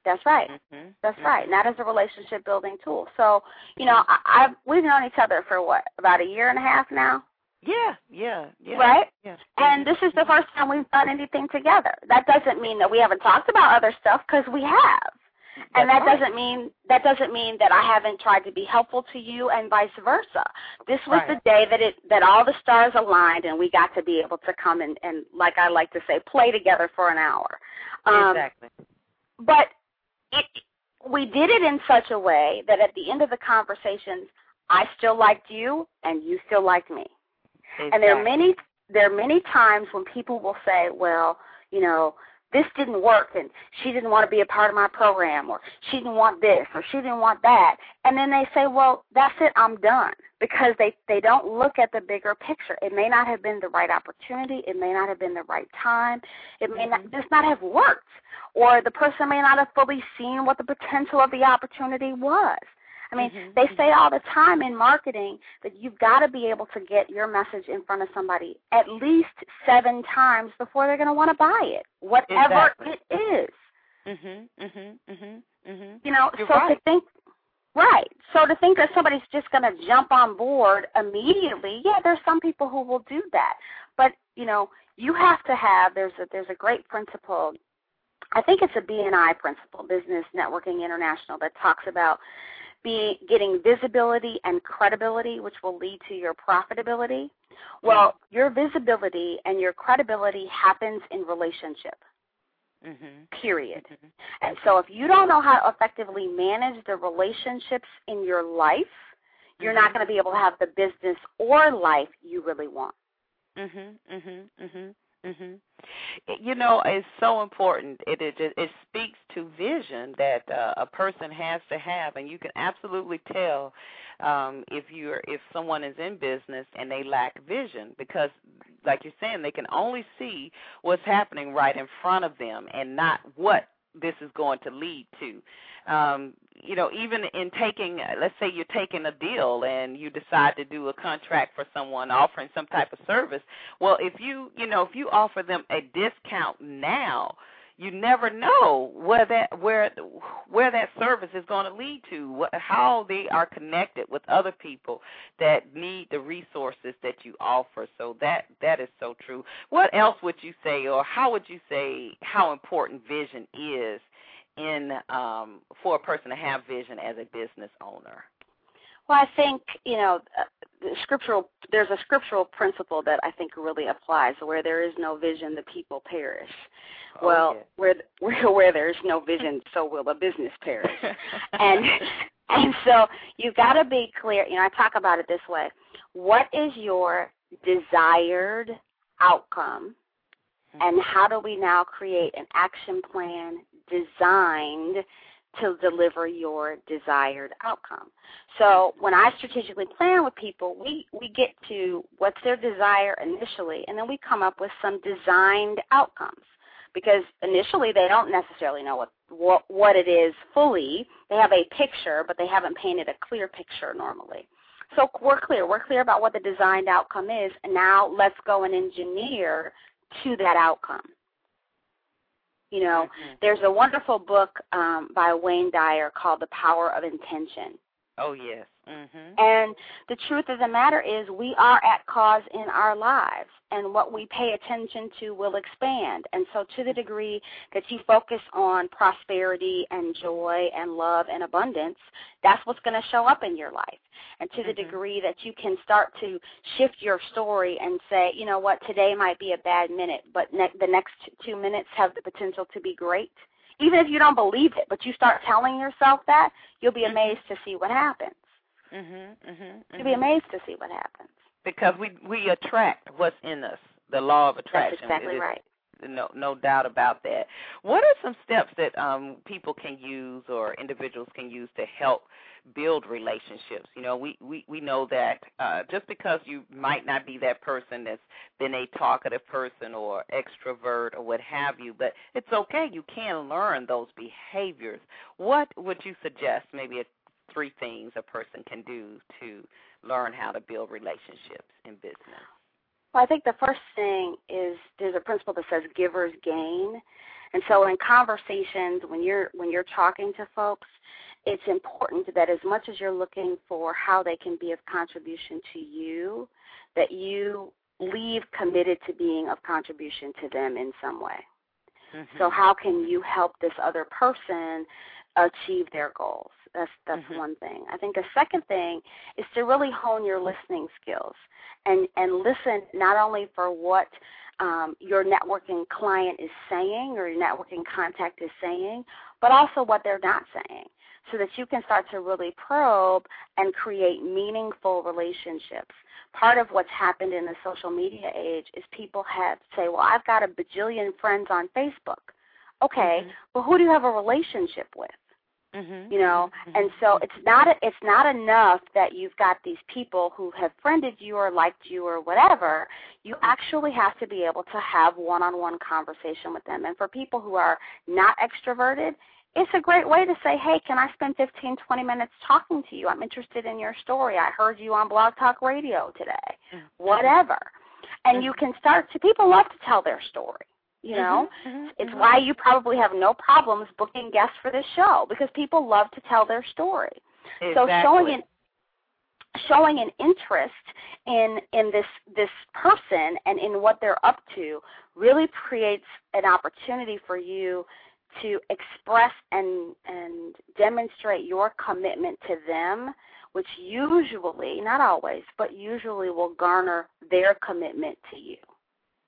That's right. Mm-hmm. That's mm-hmm. right. Not as a relationship building tool. So, you know, I, I've we've known each other for what about a year and a half now. Yeah, yeah, yeah. Right? Yeah. And this is the first time we've done anything together. That doesn't mean that we haven't talked about other stuff because we have. And That's that right. doesn't mean that doesn't mean that I haven't tried to be helpful to you and vice versa. This was Right. the day that it that all the stars aligned and we got to be able to come and, and like I like to say, play together for an hour. Um, exactly. But it, we did it in such a way that at the end of the conversations, I still liked you and you still liked me. exactly. And there are many there are many times when people will say, "Well, you know, this didn't work and she didn't want to be a part of my program or she didn't want this or she didn't want that." And then they say, "Well, that's it, I'm done." Because they they don't look at the bigger picture. It may not have been the right opportunity, it may not have been the right time, it may not mm-hmm. just not have worked or the person may not have fully seen what the potential of the opportunity was. I mean, Mhm, they say all the time in marketing that you've got to be able to get your message in front of somebody at least seven times before they're going to want to buy it, whatever Exactly. it is. Mhm, mhm, mhm, mhm. You know, You're so right. to think, right? So to think that somebody's just going to jump on board immediately, yeah, there's some people who will do that, but you know, you have to have. There's a there's a great principle. I think it's a BNI principle, Business Networking International, that talks about be getting visibility and credibility, which will lead to your profitability. Well, your visibility and your credibility happens in relationship. Mhm. Period. Mhm. And so if you don't know how to effectively manage the relationships in your life, you're not Mhm. going to be able to have the business or life you really want. Mhm, mhm, mhm, mhm. You know, it's so important. It it it it speaks to vision that uh, a person has to have, and you can absolutely tell um, if you're if someone is in business and they lack vision because, like you're saying, they can only see what's happening right in front of them and not what this is going to lead to. Um, you know, even in taking, let's say you're taking a deal and you decide to do a contract for someone offering some type of service. Well, if you, you know, if you offer them a discount now, you never know where that where where that service is going to lead to, how they are connected with other people that need the resources that you offer. So that that is so true. What else would you say, or how would you say how important vision is in um, for a person to have vision as a business owner? Well, I think you know, uh, the scriptural. There's a scriptural principle that I think really applies. Where there is no vision, the people perish. Oh, well, yeah. where where where there is no vision, so will the business perish. and and so you've got to be clear. You know, I talk about it this way: What is your desired outcome, and how do we now create an action plan designed to deliver your desired outcome. So when I strategically plan with people, we, we get to what's their desire initially, and then we come up with some designed outcomes. Because initially they don't necessarily know what, what, what it is fully. They have a picture, but they haven't painted a clear picture normally. So we're clear. We're clear about what the designed outcome is, and now let's go and engineer to that outcome. You know, mm-hmm. there's a wonderful book um, by Wayne Dyer called The Power of Intention. Oh yes. Mm-hmm. And the truth of the matter is, we are at cause in our lives, and what we pay attention to will expand. And so, to the degree that you focus on prosperity and joy and love and abundance, that's what's going to show up in your life. And to the mm-hmm. degree that you can start to shift your story and say, you know what, today might be a bad minute, but ne- the next two minutes have the potential to be great. Even if you don't believe it, but you start telling yourself that, you'll be mm-hmm. amazed to see what happens. Mhm. Mhm. You'll be amazed to see what happens. Because we we attract what's in us. The law of attraction. That's exactly right. No, no doubt about that. What are some steps that um, people can use or individuals can use to help build relationships? You know, we we we know that uh, just because you might not be that person that's been a talkative person or extrovert or what have you, but it's okay. You can learn those behaviors. What would you suggest? Maybe three things a person can do to learn how to build relationships in business? Well, I think the first thing is there's a principle that says givers gain. And so in conversations when you're when you're talking to folks, it's important that as much as you're looking for how they can be of contribution to you, that you leave committed to being of contribution to them in some way. Mm-hmm. So how can you help this other person achieve their goals? That's that's mm-hmm. one thing. I think a second thing is to really hone your listening skills and and listen not only for what um, your networking client is saying or your networking contact is saying, but also what they're not saying, so that you can start to really probe and create meaningful relationships. Part of what's happened in the social media age is people have say, "Well, I've got a bajillion friends on Facebook." Okay, mm-hmm. well, who do you have a relationship with? Mm-hmm. You know, mm-hmm. and so it's not it's not enough that you've got these people who have friended you or liked you or whatever. You actually have to be able to have one-on-one conversation with them. And for people who are not extroverted, it's a great way to say, "Hey, can I spend 15, 20 minutes talking to you? I'm interested in your story. I heard you on Blog Talk Radio today." Mm-hmm. Whatever. And you can start to people love to tell their story. You know, mm-hmm, mm-hmm, it's mm-hmm. why you probably have no problems booking guests for this show because people love to tell their story. Exactly. So showing an showing an interest in in this this person and in what they're up to really creates an opportunity for you to express and and demonstrate your commitment to them which usually not always but usually will garner their commitment to you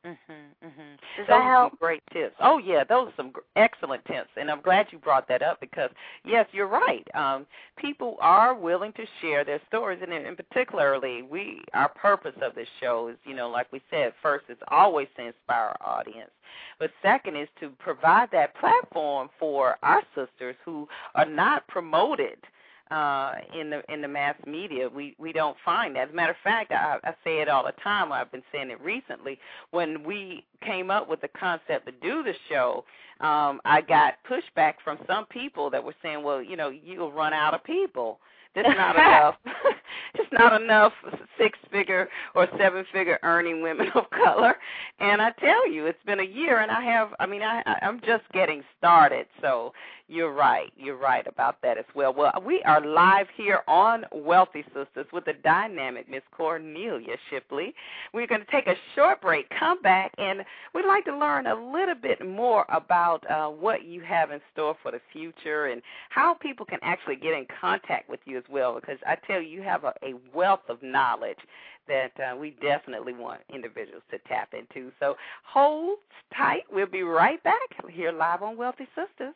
Mhm. Mhm. Does those that help? great tips. Oh yeah, those are some excellent tips, and I'm glad you brought that up because yes, you're right. Um, people are willing to share their stories, and in particularly, we our purpose of this show is, you know, like we said, first is always to inspire our audience, but second is to provide that platform for our sisters who are not promoted uh, in the in the mass media. We we don't find that. As a matter of fact, I, I say it all the time. I've been saying it recently. When we came up with the concept to do the show, um, I got pushback from some people that were saying, "Well, you know, you'll run out of people." There's not enough. Just not enough six figure or seven figure earning women of color. And I tell you, it's been a year, and I have. I mean, I I'm just getting started. So you're right. You're right about that as well. Well, we are live here on Wealthy Sistas with the dynamic Miss Cornelia Shipley. We're going to take a short break, come back, and we'd like to learn a little bit more about uh, what you have in store for the future and how people can actually get in contact with you as well. Because I tell you, you have a, a wealth of knowledge that uh, we definitely want individuals to tap into. So hold tight. We'll be right back here live on Wealthy Sistas.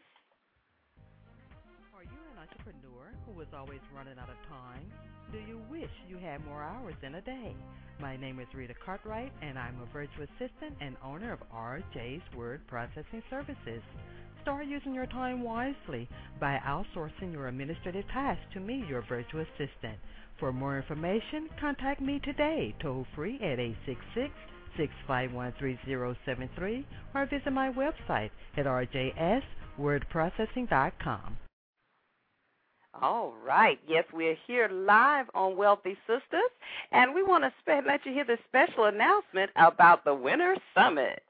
Are you an entrepreneur who is always running out of time? Do you wish you had more hours in a day? My name is Rita Cartwright, and I'm a virtual assistant and owner of RJ's Word Processing Services. Start using your time wisely by outsourcing your administrative tasks to me, your virtual assistant. For more information, contact me today, toll free at 866 651 3073 or visit my website at rjswordprocessing.com. All right. Yes, we're here live on Wealthy Sistas, and we want to let you hear this special announcement about the Winter Summit.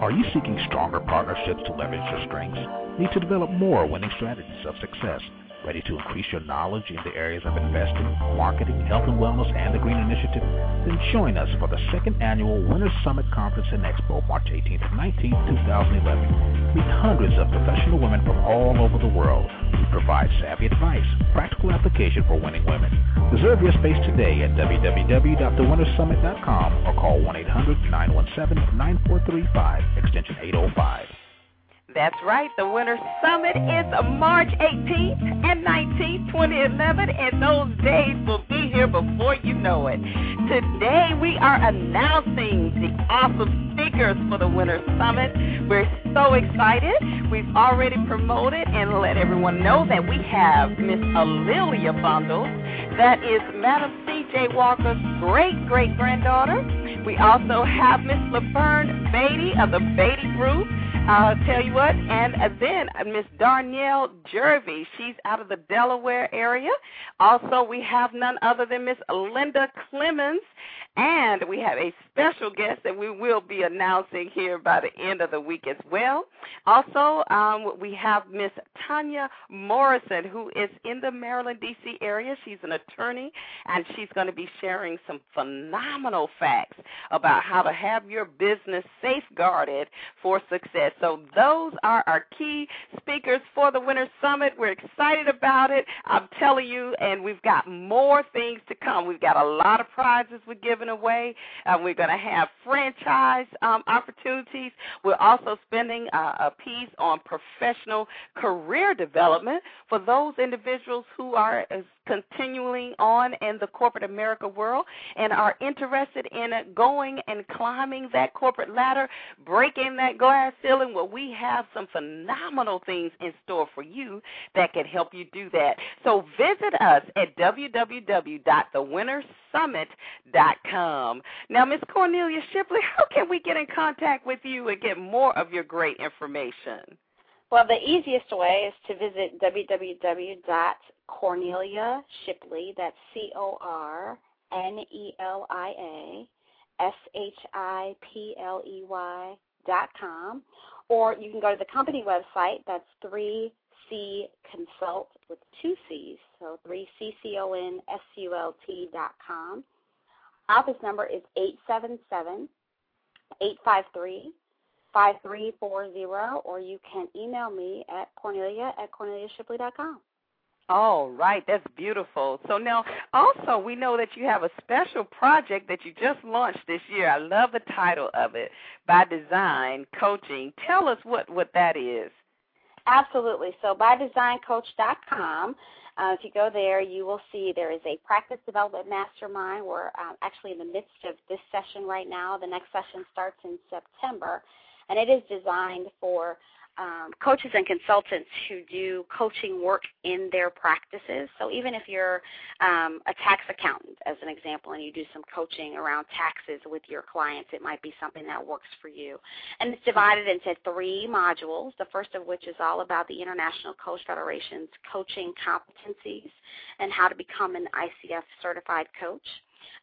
Are you seeking stronger partnerships to leverage your strengths? Need to develop more winning strategies of success? Ready to increase your knowledge in the areas of investing, marketing, health and wellness, and the Green Initiative? Then join us for the second annual Winter Summit Conference and Expo, March 18th and 19th, 2011. Meet hundreds of professional women from all over the world. We provide savvy advice, practical application for winning women. Reserve your space today at www.thewintersummit.com or call 1-800-917-9435, extension 805. That's right. The Winter Summit is March 18th and 19th, 2011, and those days will be here before you know it. Today, we are announcing the awesome speakers for the Winter Summit. We're so excited. We've already promoted and let everyone know that we have Miss A'Lelia Bundles. That is Madam C.J. Walker's great great granddaughter. We also have Miss Laverne Batie of the Batie Group. I'll tell you what, and then uh, Miss Darnell Jervy, she's out of the Delaware area. Also, we have none other than Miss Linda Clemens, and we have a special guest that we will be announcing here by the end of the week as well. Also, um, we have Miss Tanya Morrison, who is in the Maryland, D.C. area. She's an attorney, and she's going to be sharing some phenomenal facts about how to have your business safeguarded for success. So, those are our key speakers for the Winter Summit. We're excited about it. I'm telling you, and we've got more things to come. We've got a lot of prizes we're giving away. Uh, we're going to have franchise um, opportunities. We're also spending uh, a piece on professional career development for those individuals who are continuing on in the corporate America world and are interested in going and climbing that corporate ladder, breaking that glass ceiling. Well, we have some phenomenal things in store for you that can help you do that. So visit us at www.thewintersummit.com. Now, Miss Cornelia Shipley, how can we get in contact with you and get more of your great information? Well, the easiest way is to visit www.cornelia Shipley, that's C O R N E L I A S H I P L E Y dot com, or you can go to the company website, that's 3C Consult with two C's, so 3CCONSULT dot com. Office number is 877 853 5340, or you can email me at cornelia at corneliashipley.com. All right, that's beautiful. So now, also, we know that you have a special project that you just launched this year. I love the title of it, By Design Coaching. Tell us what what that is. Absolutely. So, bydesigncoach.com. Uh, if you go there, you will see there is a practice development mastermind. We're uh, actually in the midst of this session right now. The next session starts in September and it is designed for um, coaches and consultants who do coaching work in their practices. So even if you're um, a tax accountant, as an example, and you do some coaching around taxes with your clients, it might be something that works for you. And it's divided into three modules. The first of which is all about the International Coach Federation's coaching competencies and how to become an ICF certified coach.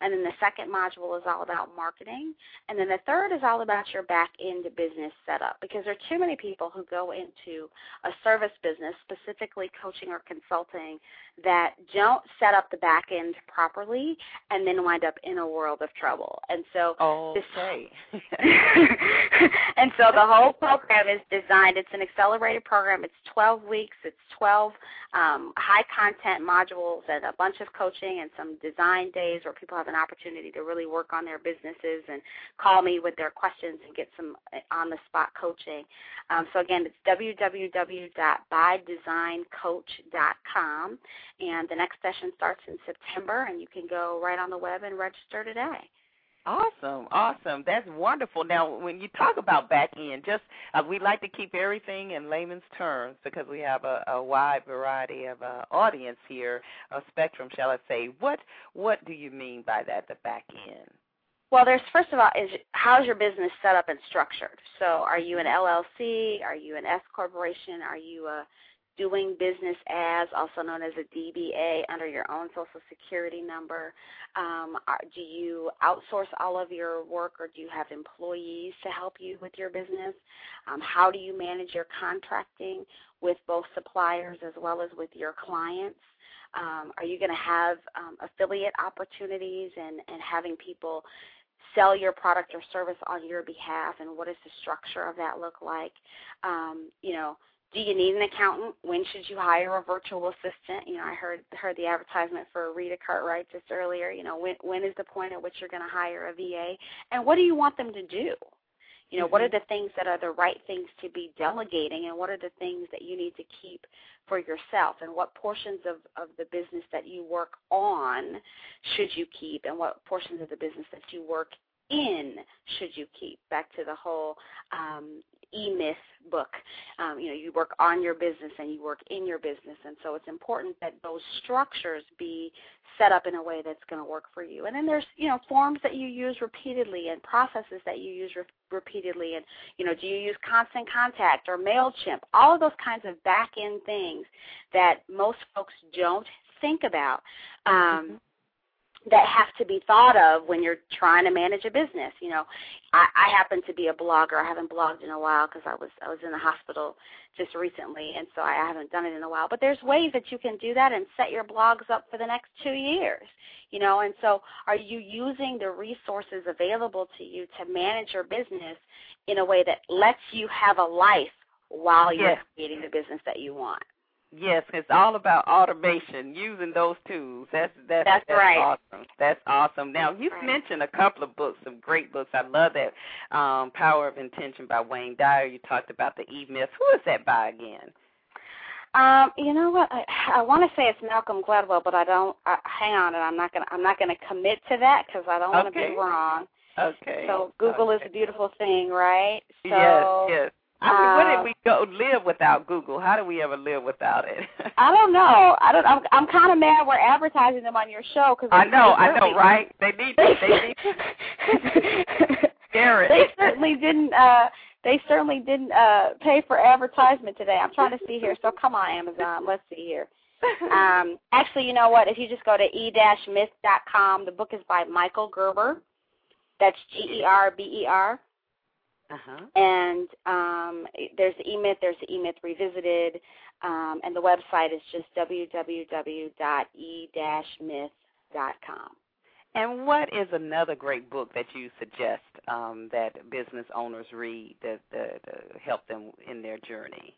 And then the second module is all about marketing. And then the third is all about your back end business setup because there are too many people who go into a service business, specifically coaching or consulting, that don't set up the back end properly and then wind up in a world of trouble. And so okay. this, and so the whole program is designed. It's an accelerated program. It's 12 weeks. It's 12 um, high content modules and a bunch of coaching and some design days where people have an opportunity to really work on their businesses and call me with their questions and get some uh, on the spot coaching. Um, so again, it's www.bydesigncoach.com, and the next session starts in September, and you can go right on the web and register today. Awesome, awesome. That's wonderful. Now, when you talk about back end, just uh, we like to keep everything in layman's terms because we have a, a wide variety of uh, audience here, a spectrum, shall I say. What what do you mean by that, the back end? Well, there's first of all, is how's your business set up and structured? So, are you an LLC? Are you an S corporation? Are you a doing business as, also known as a DBA, under your own Social Security number? Um, are, do you outsource all of your work or do you have employees to help you with your business? Um, how do you manage your contracting with both suppliers as well as with your clients? Um, are you going to have um, affiliate opportunities and, and having people sell your product or service on your behalf and what does the structure of that look like? Um, you know, do you need an accountant? When should you hire a virtual assistant? You know, I heard heard the advertisement for Rita Cartwright just earlier. You know, when when is the point at which you're going to hire a VA, and what do you want them to do? You know, mm-hmm. what are the things that are the right things to be delegating, and what are the things that you need to keep for yourself, and what portions of of the business that you work on should you keep, and what portions of the business that you work in should you keep? Back to the whole um, E-Myth book. Um, you know, you work on your business and you work in your business, and so it's important that those structures be set up in a way that's going to work for you. And then there's you know forms that you use repeatedly and processes that you use re- repeatedly. And you know, do you use Constant Contact or Mailchimp? All of those kinds of back end things that most folks don't think about. Um, mm-hmm that have to be thought of when you're trying to manage a business. You know, I, I happen to be a blogger. I haven't blogged in a while because I was I was in the hospital just recently, and so I haven't done it in a while. But there's ways that you can do that and set your blogs up for the next two years. You know, and so are you using the resources available to you to manage your business in a way that lets you have a life while you're yes. creating the business that you want? Yes, it's all about automation, using those tools. That's that's, that's, that's right. awesome. That's awesome. Now you've right. mentioned a couple of books, some great books. I love that um, Power of Intention by Wayne Dyer. You talked about the E Myth. Who is that by again? Um, you know what? I, I want to say it's Malcolm Gladwell, but I don't. I, hang on, and I'm not gonna. I'm not gonna commit to that because I don't want to okay. be wrong. Okay. So Google okay. is a beautiful thing, right? So, yes. Yes. I mean, uh, where did we go live without Google? How do we ever live without it? I don't know. I don't. I'm, I'm kind of mad we're advertising them on your show because I know, I know, right? They need, to, they need. Garrett. They certainly didn't. uh They certainly didn't uh pay for advertisement today. I'm trying to see here. So come on, Amazon. Let's see here. Um, actually, you know what? If you just go to e-myth.com, the book is by Michael Gerber. That's G E R B E R. Uh-huh. And um, there's the eMyth, there's the eMyth Revisited, um, and the website is just www.e-myth.com. And what is another great book that you suggest um, that business owners read to, to, to help them in their journey?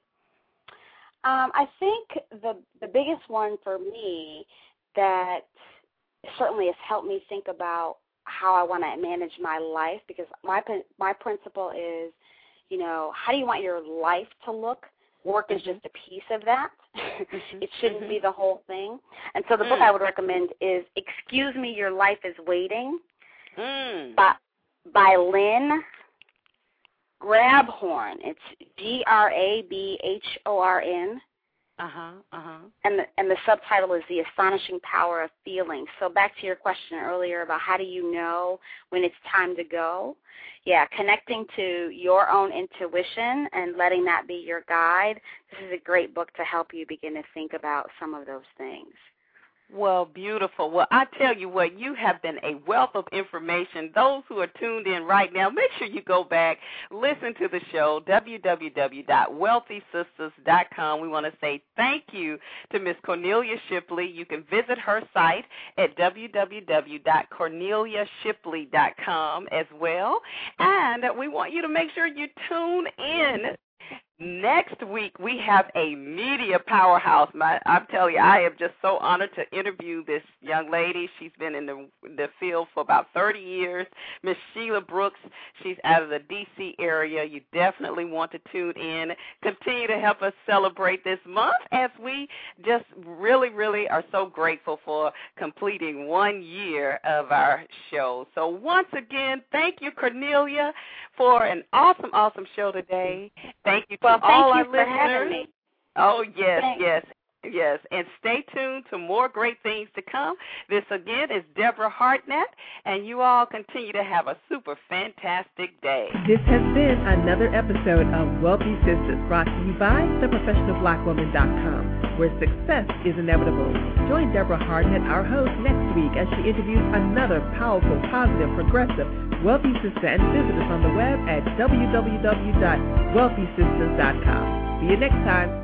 Um, I think the the biggest one for me that certainly has helped me think about how I want to manage my life because my my principle is, you know, how do you want your life to look? Work is just a piece of that. Mm-hmm. it shouldn't mm-hmm. be the whole thing. And so the mm. book I would recommend is Excuse Me, Your Life is Waiting mm. by, by Lynn Grabhorn. It's G R A B H O R N. Uh huh. Uh huh. And the and the subtitle is the astonishing power of feeling. So back to your question earlier about how do you know when it's time to go? Yeah, connecting to your own intuition and letting that be your guide. This is a great book to help you begin to think about some of those things. Well, beautiful. Well, I tell you what, you have been a wealth of information. Those who are tuned in right now, make sure you go back, listen to the show, www.wealthysistas.com. We want to say thank you to Miss Cornelia Shipley. You can visit her site at www.corneliashipley.com as well. And we want you to make sure you tune in Next week we have a media powerhouse. My, I'm telling you, I am just so honored to interview this young lady. She's been in the the field for about 30 years. Miss Sheila Brooks. She's out of the D.C. area. You definitely want to tune in. Continue to help us celebrate this month as we just really, really are so grateful for completing one year of our show. So once again, thank you, Cornelia, for an awesome, awesome show today. Thank you well, all our listeners. Oh yes, Thanks. yes. Yes, and stay tuned to more great things to come. This again is Deborah Hardnett, and you all continue to have a super fantastic day. This has been another episode of Wealthy Sistas brought to you by theprofessionalblackwoman.com, where success is inevitable. Join Deborah Hardnett, our host, next week as she interviews another powerful, positive, progressive, wealthy sister and visit us on the web at www.wealthysistas.com. See you next time.